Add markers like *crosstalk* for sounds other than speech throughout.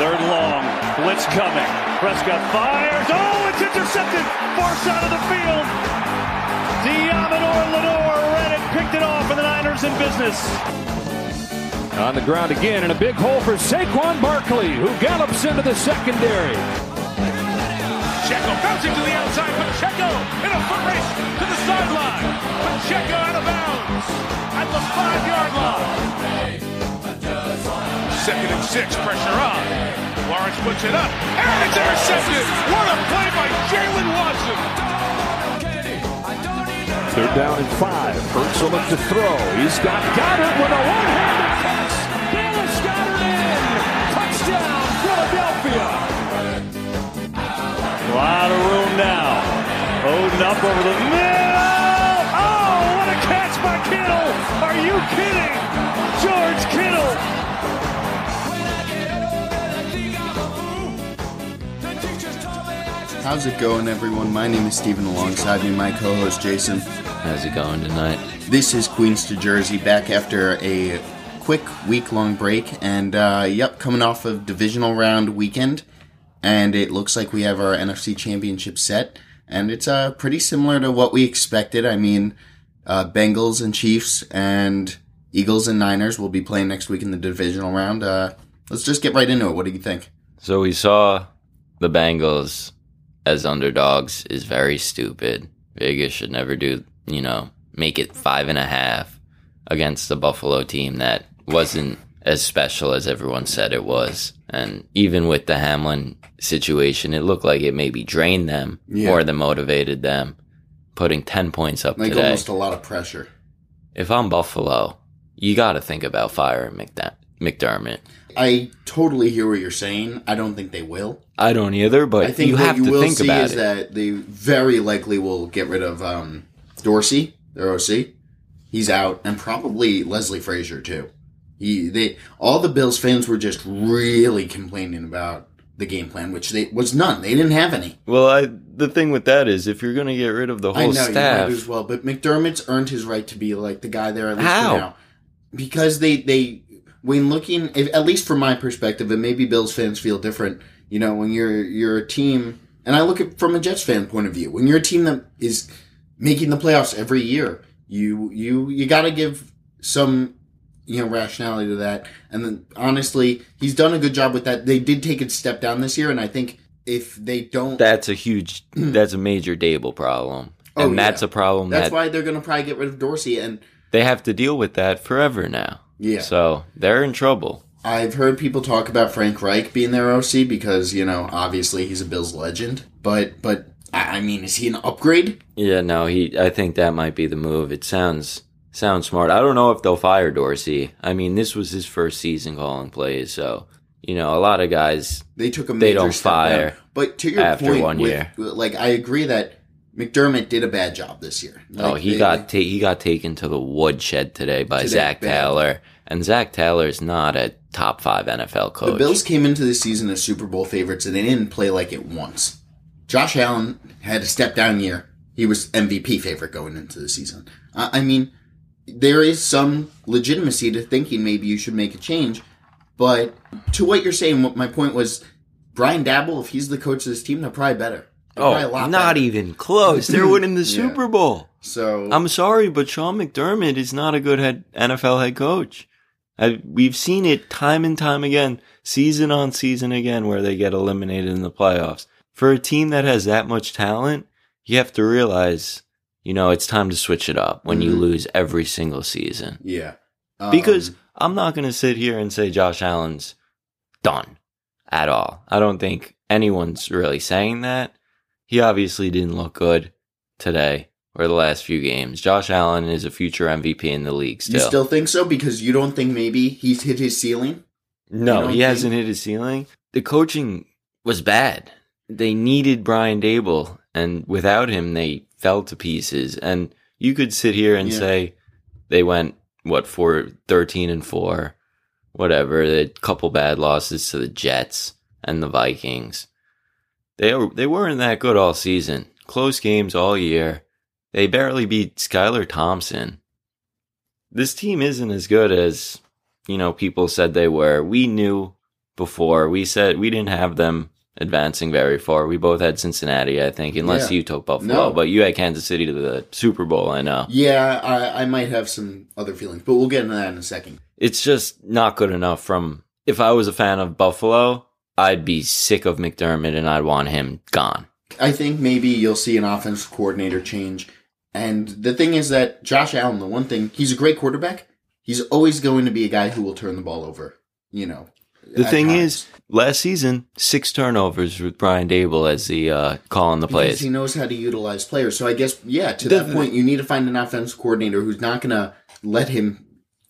Third and long. Blitz coming. Prescott fires. Oh, it's intercepted. Far side of the field. Deommodore Lenoir Reddick picked it off, and the Niners in business. On the ground again, and a big hole for Saquon Barkley, who gallops into the secondary. Pacheco bouncing to the outside. Pacheco in a foot race to the sideline. Pacheco out of bounds at the five-yard line. Second and six, pressure on. Lawrence puts it up, and it's intercepted. What a play by Jalen Watson. Third down and five. Hurts will look to throw. He's got Goedert with a one-handed catch. Dallas Goedert in. Touchdown, Philadelphia. A lot of room now. Odin up over the middle. Oh, what a catch by Kittle. Are you kidding? George Kittle. How's it going, everyone? My name is Stephen. alongside me, my co host Jason. How's it going tonight? This is Queens to Jersey, back after a quick week long break, and uh, yep, coming off of divisional round weekend, and it looks like we have our NFC Championship set, and it's uh, pretty similar to what we expected. I mean, uh, Bengals and Chiefs and Eagles and Niners will be playing next week in the divisional round. Uh, let's just get right into it. What do you think? So we saw the Bengals as underdogs is very stupid. Vegas should never do, you know, make it five and a half against the Buffalo team that wasn't as special as everyone said it was. And even with the Hamlin situation, it looked like it maybe drained them Yeah. more than motivated them. Putting 10 points up Like today. almost a lot of pressure. if I'm Buffalo, you got to think about firing McDer- McDermott. I totally hear what you're saying. I don't think they will. I don't either, but I think you what have you to will think see about is it. that they very likely will get rid of um, Dorsey, their OC. He's out, and probably Leslie Frazier too. He, they, all the Bills fans were just really complaining about the game plan, which they was none. They didn't have any. Well, I the thing with that is if you're going to get rid of the I whole know you staff, might as well, but McDermott's earned his right to be like the guy there at least How? now, because they they when looking if, at least from my perspective, and maybe Bills fans feel different. You know, when you're you're a team, and I look at from a Jets fan point of view, when you're a team that is making the playoffs every year, you you you got to give some you know rationality to that. And then honestly, he's done a good job with that. They did take a step down this year, and I think if they don't, that's a huge, hmm. that's a major Daboll problem, Oh, and that's yeah. a problem that's that why they're going to probably get rid of Dorsey and. they have to deal with that forever now. Yeah. So they're in trouble. I've heard people talk about Frank Reich being their OC because you know obviously he's a Bills legend, but but I mean, is he an upgrade? Yeah, no, he. I think that might be the move. It sounds sounds smart. I don't know if they'll fire Dorsey. I mean, this was his first season calling plays, so you know, a lot of guys. They took a They don't fire down. But to your after point, one with- year. like I agree that McDermott did a bad job this year. oh, he they- got ta- he got taken to the woodshed today by Zac. Taylor, and Zac Taylor is not a top five NFL coach. the Bills came into the season as Super Bowl favorites and they didn't play like it once. Josh Allen had a step down year. He was MVP favorite going into the season. Uh, I mean, there is some legitimacy to thinking maybe you should make a change. But to what you're saying, what my point was, Brian Daboll, if he's the coach of this team, they're probably better. They're oh, lot not better. even close. They're *laughs* winning the Yeah. Super Bowl. So I'm sorry, but Sean McDermott is not a good head NFL head coach. I, we've seen it time and time again, season on season again, where they get eliminated in the playoffs. For a team that has that much talent, you have to realize, you know, it's time to switch it up when you Mhm. lose every single season. yeah, Um, Because I'm not going to sit here and say Josh Allen's done at all. I don't think anyone's really saying that. He obviously didn't look good today or the last few games. Josh Allen is a future MVP in the league still. you still. still think so because you don't think maybe he's hit his ceiling. no, you don't he hasn't hit his ceiling. The coaching was bad. They needed Brian Daboll, and without him, they fell to pieces. And you could sit here and Yeah. say they went what for 13 and 4 whatever a couple bad losses to the Jets and the Vikings they they weren't that good all season close games all year they barely beat Skylar Thompson this team isn't as good as you know people said they were we knew before. We said we didn't have them advancing very far. We both had Cincinnati, I think, unless Yeah. you took Buffalo. No. But you had Kansas City to the Super Bowl, I know. Yeah, I, I might have some other feelings, but we'll get into that in a second. It's just not good enough from if I was a fan of Buffalo, I'd be sick of McDermott and I'd want him gone. I think maybe you'll see an offensive coordinator change. And the thing is that Josh Allen, the one thing, he's a great quarterback. He's always going to be a guy who will turn the ball over, you know. The thing times. is, last season, six turnovers with Brian Daboll as the uh, calling the Because plays. he knows how to utilize players. So I guess, yeah, to The- that point, you need to find an offensive coordinator who's not going to let him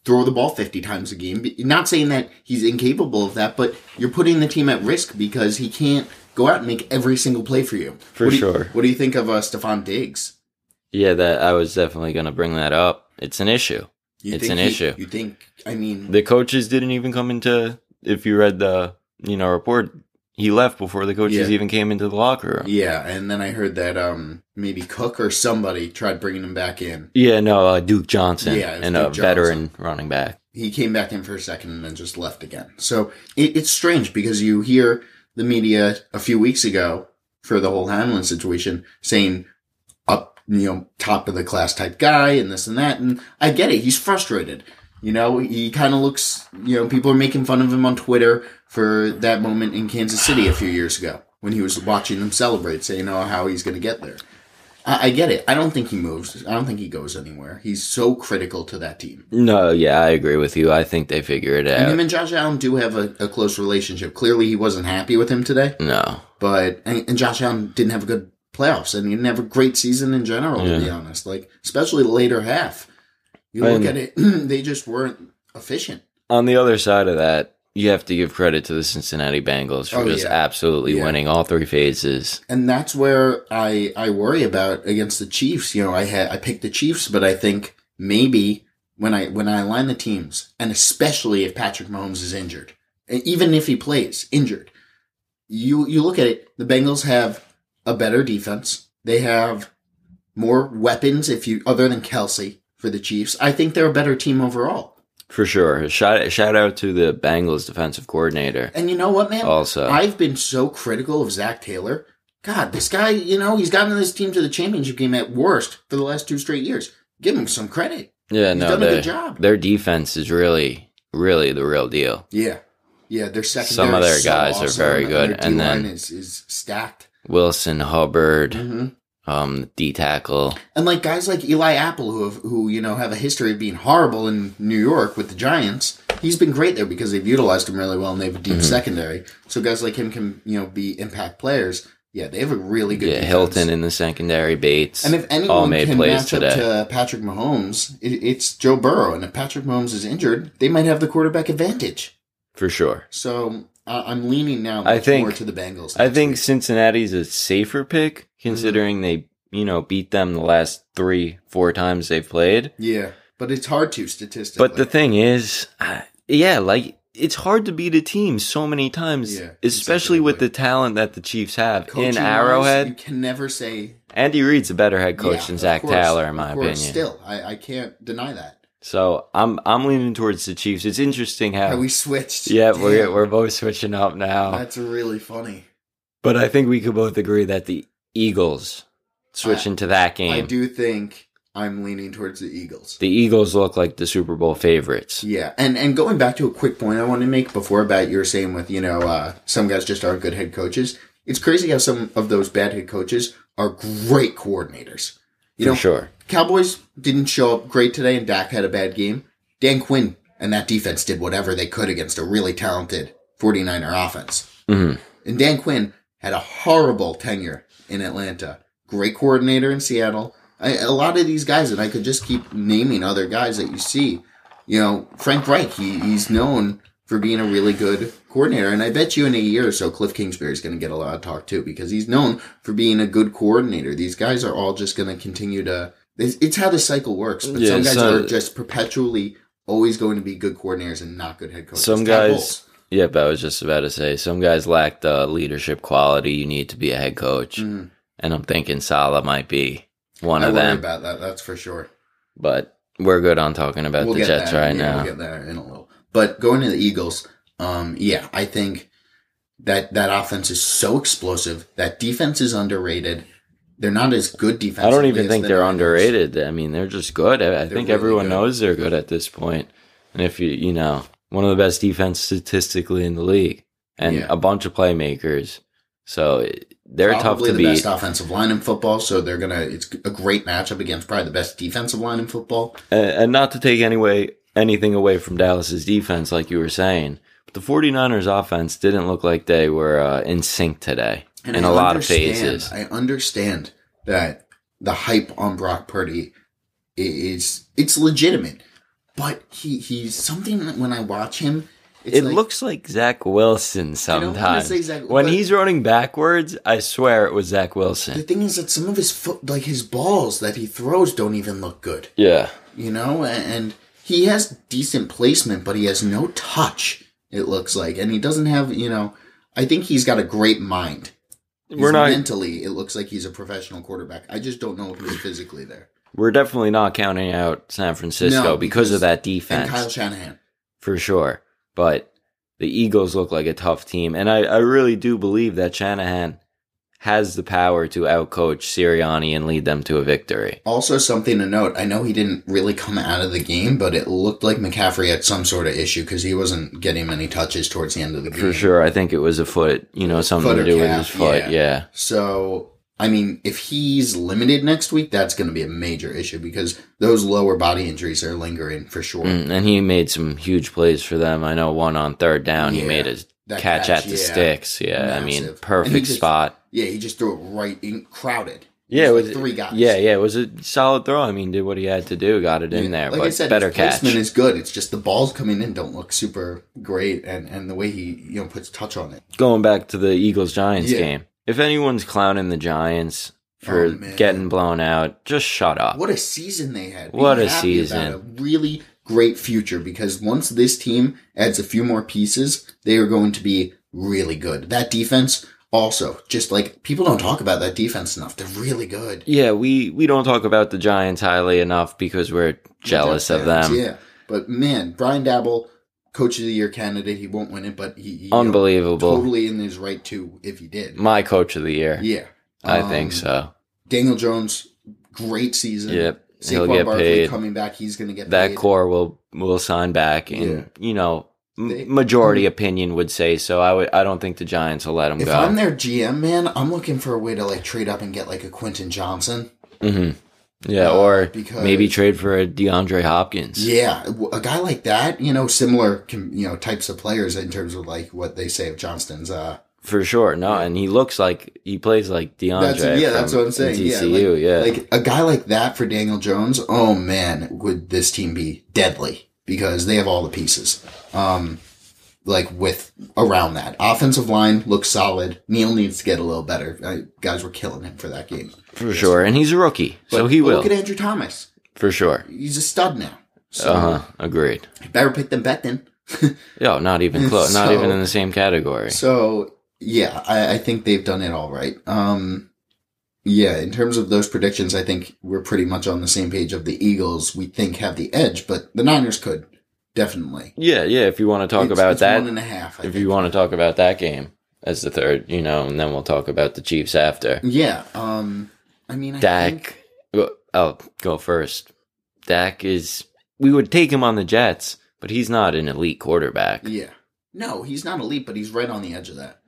throw the ball 50 times a game. Not saying that he's incapable of that, but you're putting the team at risk because he can't go out and make every single play for you. For What do you- sure. what do you think of uh, Stefon Diggs? Yeah, that I was definitely going to bring that up. It's an issue. You It's an he- issue. You think, I mean, The coaches didn't even come into. If you read the you know report, he left before the coaches Yeah. even came into the locker room. yeah, and then I heard that um maybe Cook or somebody tried bringing him back in. Yeah, no, uh, Duke Johnson Yeah, and Duke a Johnson. veteran running back. he came back in for a second and then just left again. So it, it's strange because you hear the media a few weeks ago for the whole Hamlin situation saying you know, top of the class type guy and this and that. And I get it. He's frustrated. You know, he kind of looks, you know, people are making fun of him on Twitter for that moment in Kansas City a few years ago when he was watching them celebrate, saying, oh, how he's going to get there. I, I get it. I don't think he moves. I don't think he goes anywhere. He's so critical to that team. No, yeah, I agree with you. I think they figure it And out. him and Josh Allen do have a, a close relationship. Clearly, he wasn't happy with him today, no, but and, and Josh Allen didn't have a good playoffs, and he didn't have a great season in general. To be honest, like especially later half, you look And- at it, *clears throat* they just weren't efficient. on the other side of that, you have to give credit to the Cincinnati Bengals for Oh, just yeah. absolutely Yeah. winning all three phases. And that's where I I worry about against the Chiefs. You know, I had I picked the Chiefs, but I think maybe when I when I align the teams, and especially if Patrick Mahomes is injured, even if he plays injured, you you look at it. The Bengals have a better defense. They have more weapons. If you other than Kelce for the Chiefs, I think they're a better team overall. For sure. Shout shout out to the Bengals defensive coordinator. And you know what, man? Also. I've been so critical of Zac Taylor. God, this guy, you know, he's gotten this team to the championship game at worst for the last two straight years. Give him some credit. Yeah, He's no, done a good job. their defense is really, really the real deal. Yeah. Yeah, their secondary Some of their so guys are awesome, very and good, their and then- is, is stacked. Wilson, Hubbard, hmm um, D tackle. And like guys like Eli Apple, who have, who you know have a history of being horrible in New York with the Giants, he's been great there because they've utilized him really well and they have a Mm-hmm. deep secondary. So guys like him can you know be impact players. Yeah, they have a really good. Yeah, defense. Hilton in the secondary, Bates. And if all anyone made can plays match today. up to Patrick Mahomes, it, it's Joe Burrow. And if Patrick Mahomes is injured, they might have the quarterback advantage. for sure. So uh, I'm leaning now I think- more to the Bengals. I think week. Cincinnati's a safer pick considering they, you know, beat them the last three, four times they've played. Yeah, but it's hard to statistically. But the thing is, uh, yeah, like it's hard to beat a team so many times, Yeah, especially with the talent that the Chiefs have in Coaching-wise, Arrowhead. you can never say Andy Reid's a better head coach Yeah, than Zac course, Taylor, in my opinion. Still, I, I can't deny that. So I'm I'm leaning towards the Chiefs. It's interesting how, How we switched. yeah we're we're both switching up now, That's really funny. but I think we could both agree that the Eagles switch I- into that game. I do think I'm leaning towards the Eagles. The Eagles look like the Super Bowl favorites. Yeah, and and going back to a quick point I want to make before about you were saying with you know uh, some guys just aren't good head coaches. It's crazy how some of those bad head coaches are great coordinators. You For know, sure. Cowboys didn't show up great today, and Dak had a bad game. Dan Quinn and that defense did whatever they could against a really talented 49er offense. Mhm. And Dan Quinn had a horrible tenure in Atlanta. Great coordinator in Seattle. I, a lot of these guys, and I could just keep naming other guys that you see. You know, Frank Reich, he, he's known for being a really good coordinator. And I bet you in a year or so, Cliff Kingsbury is going to get a lot of talk too, because he's known for being a good coordinator. These guys are all just going to continue to. It's, it's how the cycle works. But Yeah, some guys so- are just perpetually always going to be good coordinators and not good head coaches. Some guys, yep, I was just about to say, some guys lack the leadership quality you need to be a head coach. Mhm. And I'm thinking Salah might be one I of them. about that. That's for sure. But we're good on talking about We'll the Jets there. right Yeah, now. We'll get there in a little. But going to the Eagles, Um, yeah, I think that that offense is so explosive. That defense is underrated. They're not as good defense. I don't even think they're underrated. I mean, they're just good. I, I think really everyone good. knows they're good at this point. And if you, you know, one of the best defense statistically in the league and Yeah. a bunch of playmakers. So they're tough Probably to the beat. best offensive line in football, so they're gonna. It's a great matchup against probably the best defensive line in football. And, and not to take any way, anything away from Dallas's defense, like you were saying, but the 49ers offense didn't look like they were uh, in sync today in a a lot of phases. I understand that the hype on Brock Purdy is it's legitimate, but he he's something that when I watch him, it's It like- looks like Zach Wilson sometimes. Zach- when he's running backwards, I swear it was Zach Wilson. The thing is that some of his foot, like his balls that he throws, don't even look good. Yeah. You know, A- and he has decent placement, but he has no touch. It looks like, and he doesn't have. You know, I think he's got a great mind. He's We're not mentally. It looks like he's a professional quarterback. I just don't know if he's physically there. we're definitely not counting out San Francisco No, because, because- of that defense. And. Kyle Shanahan. for sure. But the Eagles look like a tough team. And I, I really do believe that Shanahan has the power to outcoach Sirianni and lead them to a victory. Also, something to note. I know he didn't really come out of the game, but it looked like McCaffrey had some sort of issue because he wasn't getting many touches towards the end of the game. For sure. I think it was a foot, you know, something Foot to do with his foot. yeah. Yeah. So, I mean, if he's limited next week, that's going to be a major issue because those lower body injuries are lingering for sure. Mm, And he made some huge plays for them. I know one on third down, he made a catch, catch, at the yeah. sticks. Yeah. I mean, Massive. And he perfect just- spot. Yeah, he just threw it right in crowded. Yeah, it was like three guys. Yeah, yeah, it was a solid throw. I mean, did what he had to do, got it in Yeah, there, Like but I said, better catch. placement is good. It's just the balls coming in don't look super great, and and the way he you know puts touch on it. going back to the Eagles Giants Yeah. game, if anyone's clowning the Giants for Oh, getting blown out, just shut up. What a season they had! Be What a season. A really great future because once this team adds a few more pieces, they are going to be really good. That defense also just like people don't talk about that defense enough. They're really good. yeah, we we don't talk about the Giants highly enough because we're jealous of them. Yeah, but man, Brian Daboll, Coach of the Year candidate. He won't win it, but he, he you know, Unbelievable. totally in his right to if he did. My coach of the year. Yeah, I Um, think so. Daniel Jones, great season. Yep, he'll get Barkley paid. coming back. He's going to get That paid. core will will sign back, and Yeah. you know, They- majority opinion would say so. I would. I don't think the Giants will let him If go. I'm their GM, man, I'm looking for a way to like trade up and get like a Quentin Johnston. hmm Yeah, Uh, or because- maybe trade for a DeAndre Hopkins. Yeah, a guy like that, you know, similar, com- you know, types of players in terms of like what they say of Johnston's. Uh, For sure, no, and he looks like he plays like DeAndre. that's yeah, that's what I'm saying. Yeah, like, yeah, like a guy like that for Daniel Jones. Oh man, would this team be deadly because they have all the pieces. Um, like with around that offensive line looks solid. Neal needs to get a little better. I, guys were killing him for that game. for sure, and he's a rookie, so he but will Look at Andrew Thomas. for sure. He's a stud now. So Uh huh. Agreed. better pick than bet then. *laughs* Yo, not even close. not even in the same category. So yeah, I, I think they've done it all right. Um, yeah, in terms of those predictions, I think we're pretty much on the same page of the Eagles. We think have the edge, but the Niners could definitely Yeah, yeah. If you want to talk It's- about it's that, one and a half. I if think. you want to talk about that game as the third, you know, and then we'll talk about the Chiefs after. yeah. Um, I mean, I Dak, think- well, I'll go first. Dak is. We would take him on the Jets, but he's not an elite quarterback. yeah. No, he's not elite, but he's right on the edge of that.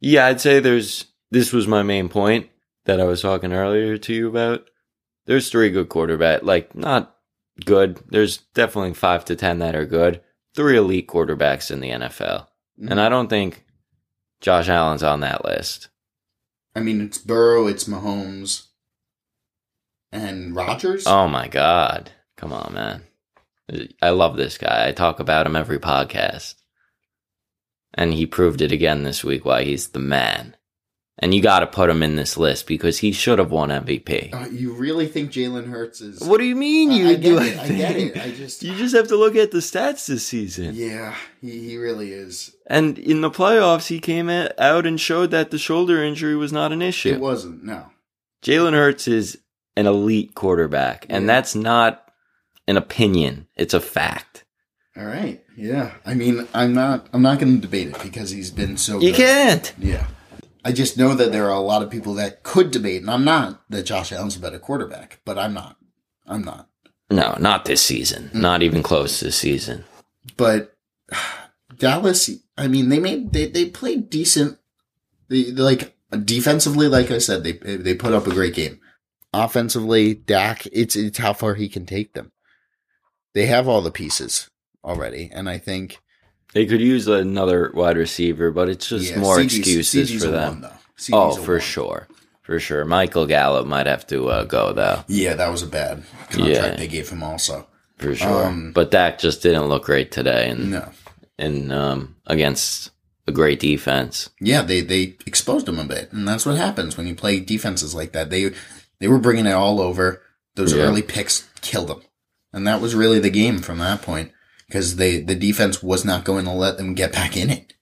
Yeah, I'd say there's. This was my main point that I was talking earlier to you about. There's three good quarterback, like not good. There's definitely five to ten that are good. Three elite quarterbacks in the NFL, Mm-hmm. and I don't think Josh Allen's on that list. I mean, it's Burrow, it's Mahomes, and Rodgers. Oh my god, come on, man! I love this guy. I talk about him every podcast, and he proved it again this week. Why he's the man. And you got to put him in this list because he should have won MVP. Uh, you really think Jalen Hurts is? What do you mean you I, I do? it. I get it. I just You just have to look at the stats this season. Yeah, he, he really is. And in the playoffs, he came out and showed that the shoulder injury was not an issue. It wasn't. No. Jalen Hurts is an elite quarterback, and Yeah. that's not an opinion; it's a fact. All right. Yeah, I mean, I'm not. I'm not going to debate it because he's been so. You good. can't. Yeah, I just know that there are a lot of people that could debate, and I'm not that Josh Allen's a better quarterback, but I'm not. I'm not. No, not this season. Not even close this season. But *sighs* Dallas, I mean, they made they they played decent. They, like defensively, like I said, they they put up a great game. Offensively, Dak, it's it's how far he can take them. They have all the pieces already, and I think They could use another wide receiver, but it's just yeah, more CG's excuses CG's for them. one, oh, for one. sure. For sure. Michael Gallup might have to uh, go, though. Yeah, that was a bad contract Yeah. they gave him. Also, For sure. Um, but Dak just didn't look great today and, no, and um, against a great defense. yeah, they they exposed him a bit, and that's what happens when you play defenses like that. They they were bringing it all over. Those Yeah. early picks killed them, and that was really the game from that point because they the defense was not going to let them get back in it.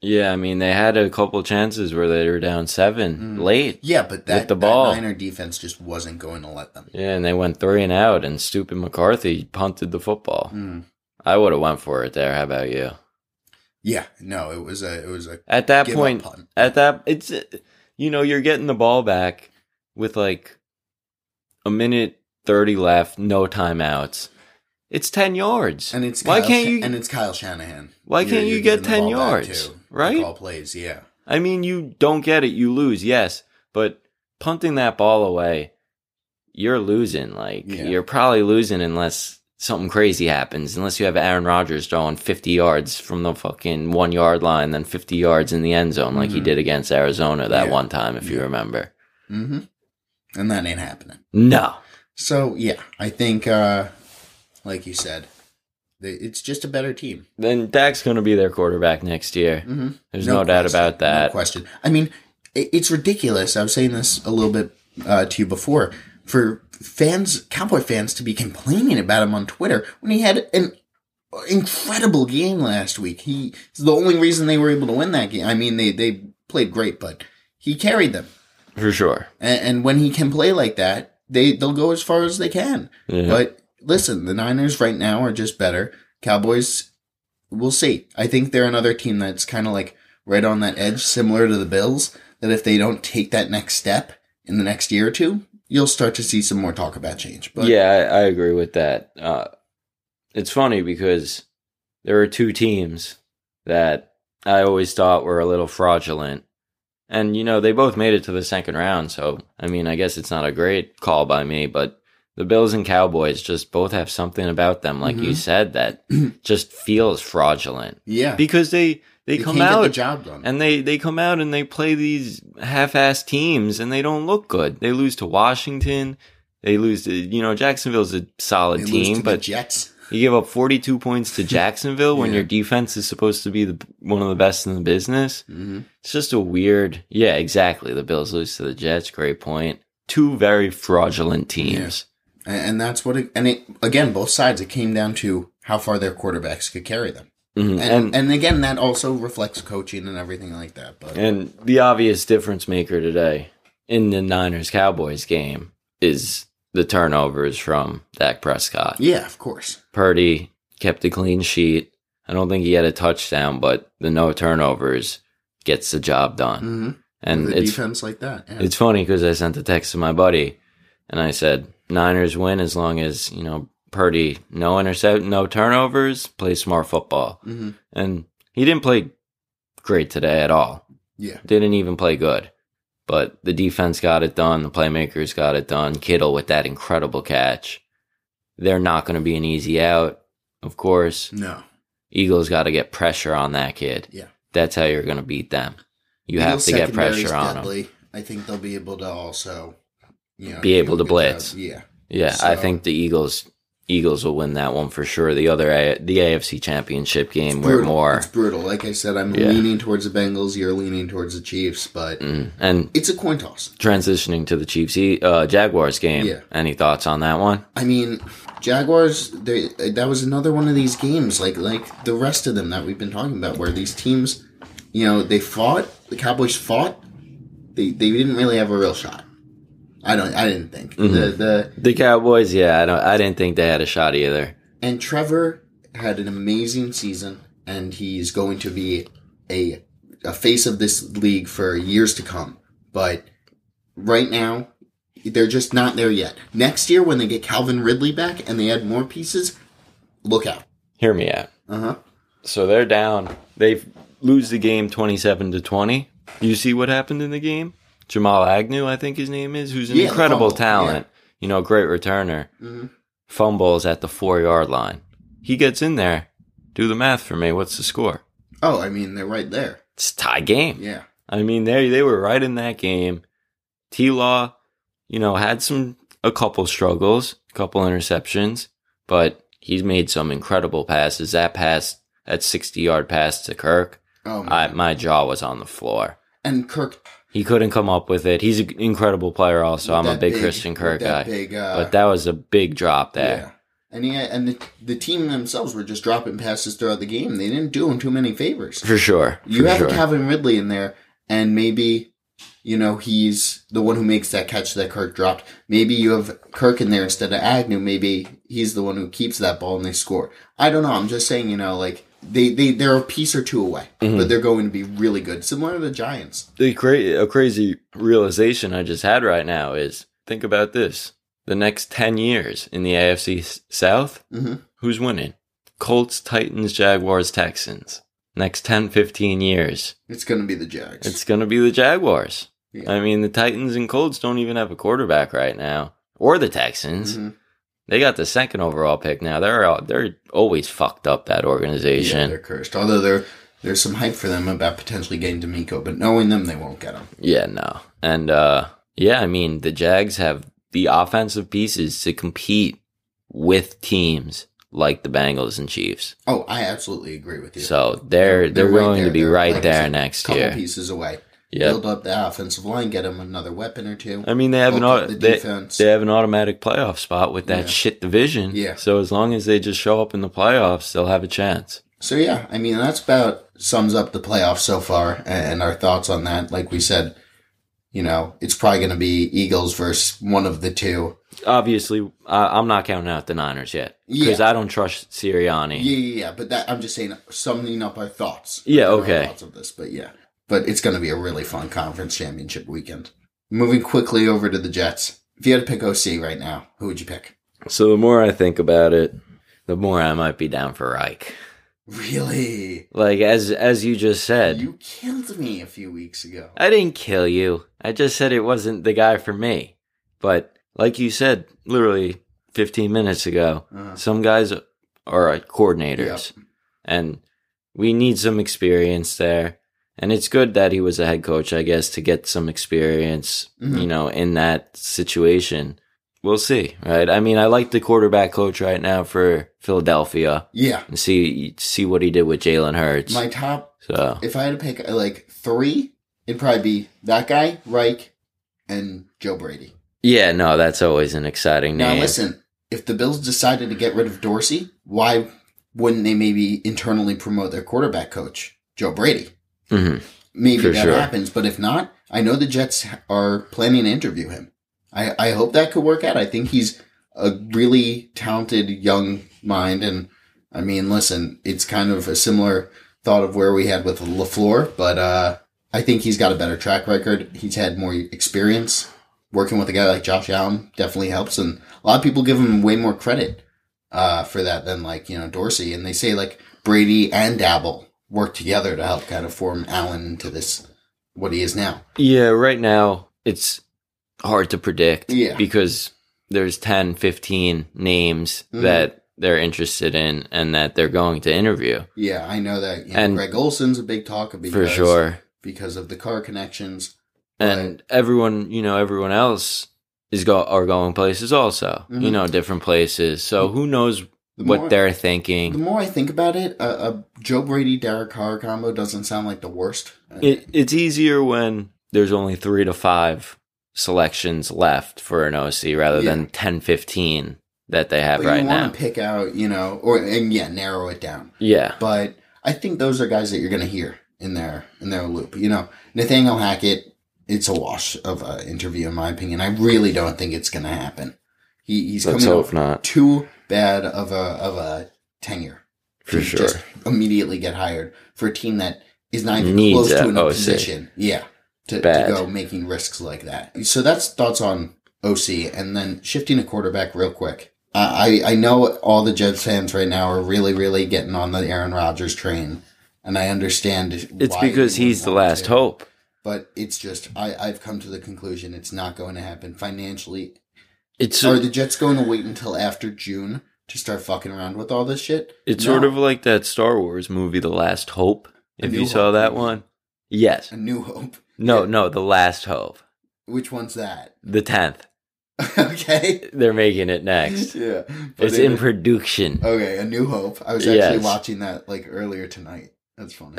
Yeah, I mean, they had a couple chances where they were down seven Mm. late. Yeah, but that, the ball. that Niner defense just wasn't going to let them. Yeah, and they went three and out, and stupid McCarthy punted the football. Mm. I would have went for it there. How about you? Yeah, no, it was a it was a At that point, at that it's you know you're getting the ball back with like a minute 30 left no timeouts it's 10 yards and it's why Kyle can't you and it's Kyle Shanahan. Why You're- can't you get 10 yards, to right? Call plays, yeah. i mean you don't get it you lose yes but punting that ball away you're losing like Yeah. you're probably losing unless something crazy happens unless you have aaron rodgers throwing 50 yards from the fucking one yard line then 50 yards in the end zone like he Mhm. did against arizona that Yeah. one time if you remember Mm-hmm. And that ain't happening. no So yeah, I think, uh like you said, it's just a better team. then Dak's going to be their quarterback next year. Mm-hmm. There's no, doubt about that. No question. I mean, it's ridiculous. I was saying this a little bit uh, to you before. For fans, Cowboy fans, to be complaining about him on Twitter when he had an incredible game last week. He's the only reason they were able to win that game. I mean, they they played great, but he carried them. For sure. And, and when he can play like that, they they'll go as far as they can. Yeah. But listen, the Niners right now are just better. Cowboys, we'll see. I think they're another team that's kind of like right on that edge, similar to the Bills. That if they don't take that next step in the next year or two, you'll start to see some more talk about change. But yeah, I, I agree with that. Uh, it's funny because there are two teams that I always thought were a little fraudulent. And, you know, they both made it to the second round. So, I mean, I guess it's not a great call by me, but the Bills and Cowboys just both have something about them, like you Mhm. said, that *clears throat* just feels fraudulent yeah, because they, they, They come out the and they they come out and they play these half-ass teams and they don't look good. They lose to Washington. They lose to you know Jacksonville's a solid They team, but Jets. you give up 42 points to *laughs* Jacksonville when Yeah. your defense is supposed to be the one of the best in the business. hmm It's just a weird. Yeah, exactly. The Bills lose to the Jets. Great point. Two very fraudulent teams. And, and that's what it, and it, again, both sides, it came down to how far their quarterbacks could carry them. Mhm. And, And, and again, that also reflects coaching and everything like that. But And the obvious difference maker today in the Niners Cowboys game is the turnovers from Dak Prescott. yeah, of course. Purdy kept a clean sheet. I don't think he had a touchdown, but the no turnovers gets the job done. hmm And the it's defense like that. Yeah. it's funny because I sent a text to my buddy and I said Niners win as long as you know Purdy no intercept, no turnovers, play smart football. hmm And he didn't play great today at all. Yeah. Didn't even play good. But the defense got it done. The playmakers got it done. Kittle with that incredible catch. They're not going to be an easy out, of course. No. Eagles got to get pressure on that kid. Yeah. That's how you're going to beat them. You Eagles have to get pressure on them. I think they'll be able to also, you know, Be able to blitz. Yeah. Yeah, I think the Eagles Eagles will win that one for sure. The other the AFC Championship game where Brutal. more It's brutal. Like I said, I'm Yeah. leaning towards the Bengals. You're leaning towards the Chiefs, but Mm. and it's a coin toss. transitioning to the Chiefs uh, Jaguars game. Yeah. Any thoughts on that one? I mean, Jaguars. They, that was another one of these games, like like the rest of them that we've been talking about, where these teams, you know, they fought. The Cowboys fought. They they didn't really have a real shot. I don't. I didn't think Mm-hmm. the the The Cowboys, yeah, I don't I didn't think they had a shot either. and Trevor had an amazing season, and he's going to be a a face of this league for years to come. But right now, they're just not there yet. Next year, when they get Calvin Ridley back and they add more pieces, look out. Hear me out. Uh huh. So they're down. They lose the game 27 to 20. You see what happened in the game? Jamal Agnew, I think his name is, who's an Yeah, incredible talent. You know, great returner. Mhm. Fumbles at the four yard line. He gets in there. Do the math for me. What's the score? Oh, I mean, they're right there. It's a tie game. Yeah. I mean, they they were right in that game. T Law, you know, had some a couple struggles, a couple interceptions, but he's made some incredible passes. That pass, that sixty yard pass to Kirk, Oh, man. I, my jaw was on the floor. and Kirk. He couldn't come up with it. He's an incredible player. Also, I'm a big, big- Christian Kirk guy, big, uh, but that was a big drop Yeah. there. And yeah, and the, the team themselves were just dropping passes throughout the game. They didn't do him too many favors. For sure. You for have sure. Calvin Ridley in there, and maybe, you know, he's the one who makes that catch that Kirk dropped. Maybe you have Kirk in there instead of Agnew. Maybe he's the one who keeps that ball and they score. I don't know. I'm just saying, you know, like they, they they're a piece or two away, Mm-hmm. but they're going to be really good, similar to the Giants. the cra- a crazy realization I just had right now is think about this. The next 10 years in the AFC South, Mhm. who's winning? Colts, Titans, Jaguars, Texans. Next 10, 15 years, It's going to be the Jags. it's going to be the Jaguars. Yeah. I mean, the Titans and Colts don't even have a quarterback right now, or the Texans. Mhm. They got the second overall pick now. They're all, they're always fucked up that organization. yeah, they're cursed. Although there there's some hype for them about potentially getting DeMeco, but knowing them, they won't get him. Yeah, no. And uh yeah, I mean the Jags have the offensive pieces to compete with teams like the Bengals and Chiefs. Oh, I absolutely agree with you. So they're they're, right going there. to be They're, right like there said, next couple year. pieces away. Yeah. Build up the offensive line, get them another weapon or two. I mean they have an Bulk au- the they, defense. they have an automatic playoff spot with that Yeah. shit division. Yeah. So as long as they just show up in the playoffs, they'll have a chance. So yeah, I mean that's about sums up the playoffs so far and our thoughts on that. Like we said, you know, it's probably going to be Eagles versus one of the two. Obviously, I I'm not counting out the Niners yet because Yeah. I don't trust Sirianni. Yeah, yeah, yeah. But that I'm just saying, summing up our thoughts. Yeah, okay. Thoughts of this, but yeah, but it's going to be a really fun conference championship weekend. Moving quickly over to the Jets. If you had to pick OC right now, who would you pick? So the more I think about it, the more I might be down for Reich. Really? Like as as you just said, You killed me a few weeks ago. I didn't kill you. I just said it wasn't the guy for me. But like you said, literally 15 minutes ago, Uh-huh. some guys are coordinators, and we need some experience there. And it's good that he was a head coach, I guess, to get some experience, Mhm. you know, in that situation. We'll see, right? I mean, I like the quarterback coach right now for Philadelphia Yeah. and see see what he did with Jalen Hurts. My top, so if I had to pick like three, it'd probably be that guy, Reich, and Joe Brady. yeah, no, that's always an exciting name. Now listen, if the Bills decided to get rid of Dorsey, why wouldn't they maybe internally promote their quarterback coach, Joe Brady? Hmm Maybe For that sure. happens, but if not, I know the Jets are planning to interview him. I, I hope that could work out. I think he's a really talented young mind, and I mean, listen, it's kind of a similar thought of where we had with Lafleur, but uh, I think he's got a better track record. He's had more experience working with a guy like Josh Allen. Definitely helps, and a lot of people give him way more credit uh, for that than like you know Dorsey, and they say like Brady and Daboll work together to help kind of form Allen into this what he is now. Yeah, right now it's hard to predict Yeah. because there's 10, 15 names Mhm. that they're interested in and that they're going to interview Yeah, I know that. You know, And- Greg Olson's a big talk because, for sure. because of the Carr connections. And everyone, you know, everyone else is go are going places also. You Mhm. know, different places. So who knows The what more- they're thinking. The more I think about it, a, a Joe Brady Derek Carr combo doesn't sound like the worst. It, it's easier when there's only three to five selections left for an OC rather Yeah. than 10, 15 that they have but right you now. want to pick out, you know, or and yeah, narrow it down. Yeah. But I think those are guys that you're going to hear in their in their loop. You know, Nathaniel Hackett, it's a wash of an interview in my opinion. I really don't think it's going to happen. He, he's Let's coming hope not. too bad of a of a tenure. For sure. just immediately get hired for a team that is not even Needs close to an OC. position. Yeah. To, to go making risks like that. So that's thoughts on OC. And then shifting to quarterback real quick. I, I know all the Jets fans right now are really, really getting on the Aaron Rodgers train. And I understand It's because he's the last to hope. but it's just I, I've come to the conclusion it's not going to happen financially. It's Are the Jets going to wait until after June to start fucking around with all this shit? it's No. sort of like that Star Wars movie, The Last Hope. If you saw Hope that one, yes. a new hope. No, Yeah. no, The Last Hope, Which one's that? the tenth. *laughs* okay. They're making it next. *laughs* Yeah. It's it- in production. Okay, a new hope. I was actually Yes. watching that like earlier tonight. That's funny.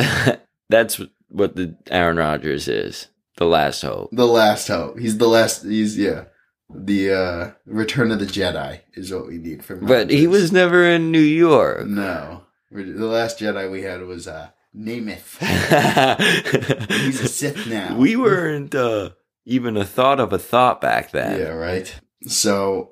*laughs* That's what the Aaron Rodgers is. The Last Hope. the last hope. He's the last he's yeah. The uh Return of the Jedi is what we need from But he was never in New York. No. The last Jedi we had was uh Namath. *laughs* He's a Sith now. we weren't uh, even a thought of a thought back then. Yeah, right. So,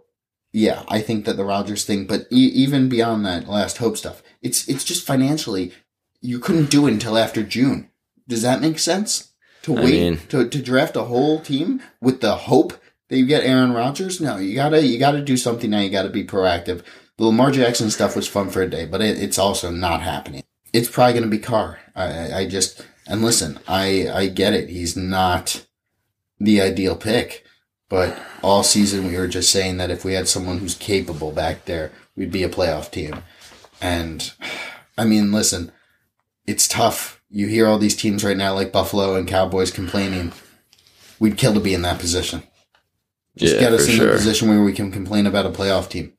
yeah, I think that the Rodgers thing, but e- even beyond that last hope stuff, it's it's just financially, you couldn't do it until after June. Does that make sense? To I wait mean- to, to draft a whole team with the hope that you get Aaron Rodgers? No, you gotta you gotta do something now. You gotta be proactive. The Lamar Jackson stuff was fun for a day, but it, it's also not happening. It's probably gonna be Carr. I, I, I just and listen, I I get it. He's not the ideal pick. But all season we were just saying that if we had someone who's capable back there, we'd be a playoff team. And I mean, listen, it's tough. You hear all these teams right now like Buffalo and Cowboys complaining. We'd kill to be in that position. Just Yeah, get us in sure. a position where we can complain about a playoff team.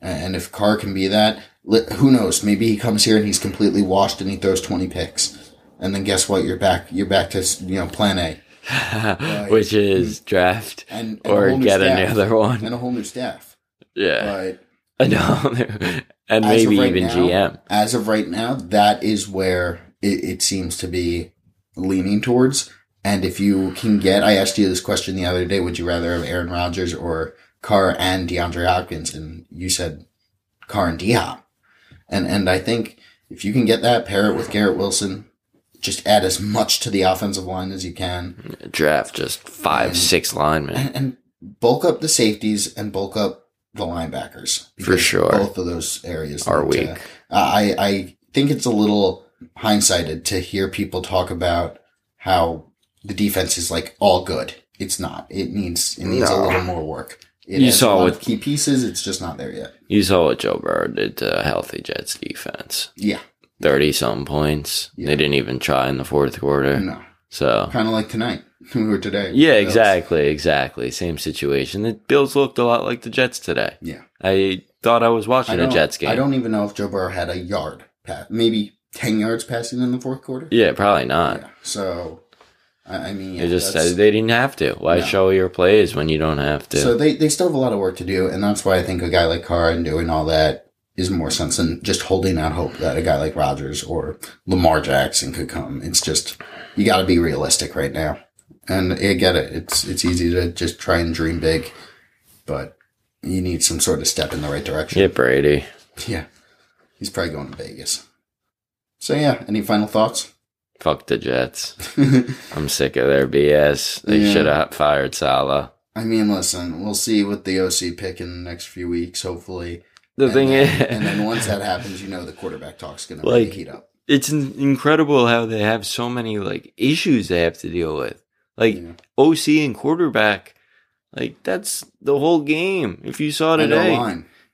And if Carr can be that, who knows? Maybe he comes here and he's completely washed and he throws twenty picks. And then guess what? You're back. You're back to you know plan A. *laughs* Which is draft and, and or new get staff. another one. and a whole new staff. Yeah. But *laughs* I know. and maybe right even now- GM. as of right now, that is where it, it seems to be leaning towards. And if you can get, I asked you this question the other day: Would you rather have Aaron Rodgers or Carr and DeAndre Hopkins? And you said Carr and D Hop. And and I think if you can get that, pair it with Garrett Wilson, just add as much to the offensive line as you can. Draft just five, And- six linemen. and, and bulk up the safeties and bulk up the linebackers For sure. Both of those areas Are need to- weak. I I think it's a little hindsighted to hear people talk about how the defense is like all good. It's not. It needs it needs a little more work. It You has saw a lot with- of key pieces. It's just not there yet. You saw what Joe Burrow did to a healthy Jets defense. Yeah. 30 something points. Yeah. They didn't even try in the fourth quarter. No. So, Kind of like tonight *laughs* or today. yeah, Bills. exactly. Exactly. Same situation. The Bills looked a lot like the Jets today. Yeah. I thought I was watching a Jets game. I don't even know if Joe Burrow had a yard pass. Maybe ten yards passing in the fourth quarter. yeah, probably not. Yeah. So, I, I mean, They just said they didn't have to. Why No. show your plays when you don't have to? So they, they still have a lot of work to do, and that's why I think a guy like Carr and doing all that is more sense than just holding out hope that a guy like Rodgers or Lamar Jackson could come. It's just you got to be realistic right now, and I get it. It's it's easy to just try and dream big, but you need some sort of step in the right direction. Yeah, Brady. Yeah, he's probably going to Vegas. So yeah, any final thoughts? Fuck the Jets. *laughs* I'm sick of their BS. They Yeah. should have fired Salah. I mean, listen, we'll see what the OC pick in the next few weeks, hopefully. The And thing then, is, and then once that happens, you know the quarterback talk's going to Like- really heat up. it's in- incredible how they have so many like issues they have to deal with. Like Yeah. OC and quarterback, like that's the whole game. If you saw today,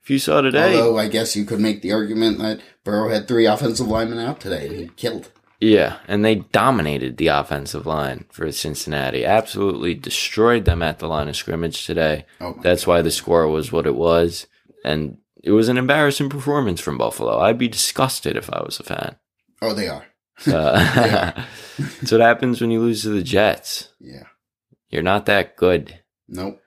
if you saw today, Although I guess you could make the argument that Burrow had three offensive linemen out today and he killed. Yeah, and they dominated the offensive line for Cincinnati. Absolutely destroyed them at the line of scrimmage today. Oh That's why the score was what it was, and it was an embarrassing performance from Buffalo. I'd be disgusted if I was a fan. Oh, they are. Uh, *laughs* *laughs* that's what happens when you lose to the Jets. Yeah. You're not that good. Nope.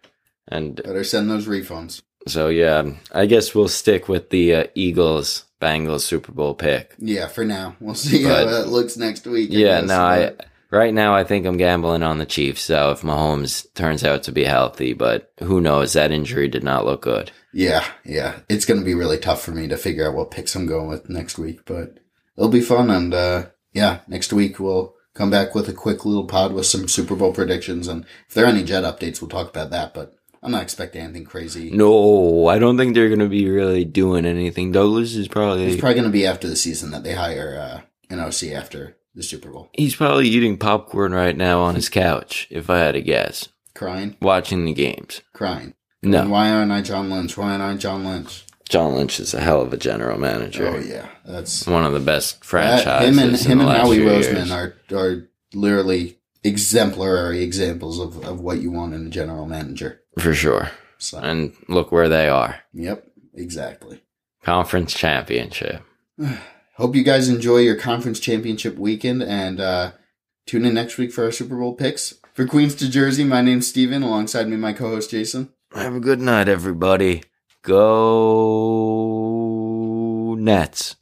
And Better send those refunds. so, yeah, I guess we'll stick with the uh, Eagles Bengals Super Bowl pick. Yeah, for now. We'll see But- how that looks next week. I Yeah, guess, no, I right now I think I'm gambling on the Chiefs. So if Mahomes turns out to be healthy, but who knows? That injury did not look good. Yeah, yeah. It's going to be really tough for me to figure out what picks I'm going with next week, but it'll be fun. And, uh, yeah, next week we'll come back with a quick little pod with some Super Bowl predictions. And if there are any jet updates, we'll talk about that, but I'm not expecting anything crazy. No, I don't think they're going to be really doing anything. Douglas is probably It's probably going to be after the season that they hire, uh, an OC after the Super Bowl. he's probably eating popcorn right now on his couch, if I had to guess, Crying, watching the games. crying. And No, why aren't I John Lynch? Why aren't I John Lynch? John Lynch is a hell of a general manager. Oh yeah, that's One of the best that, franchises. him and him and Howie Roseman are are literally exemplary examples of, of what you want in a general manager. For sure. So And look where they are. yep, exactly. Conference championship. *sighs* Hope you guys enjoy your conference championship weekend and uh, tune in next week for our Super Bowl picks. For Queens to Jersey, my name's Steven, alongside me my co-host Jason. Have a good night, everybody. Go Nets.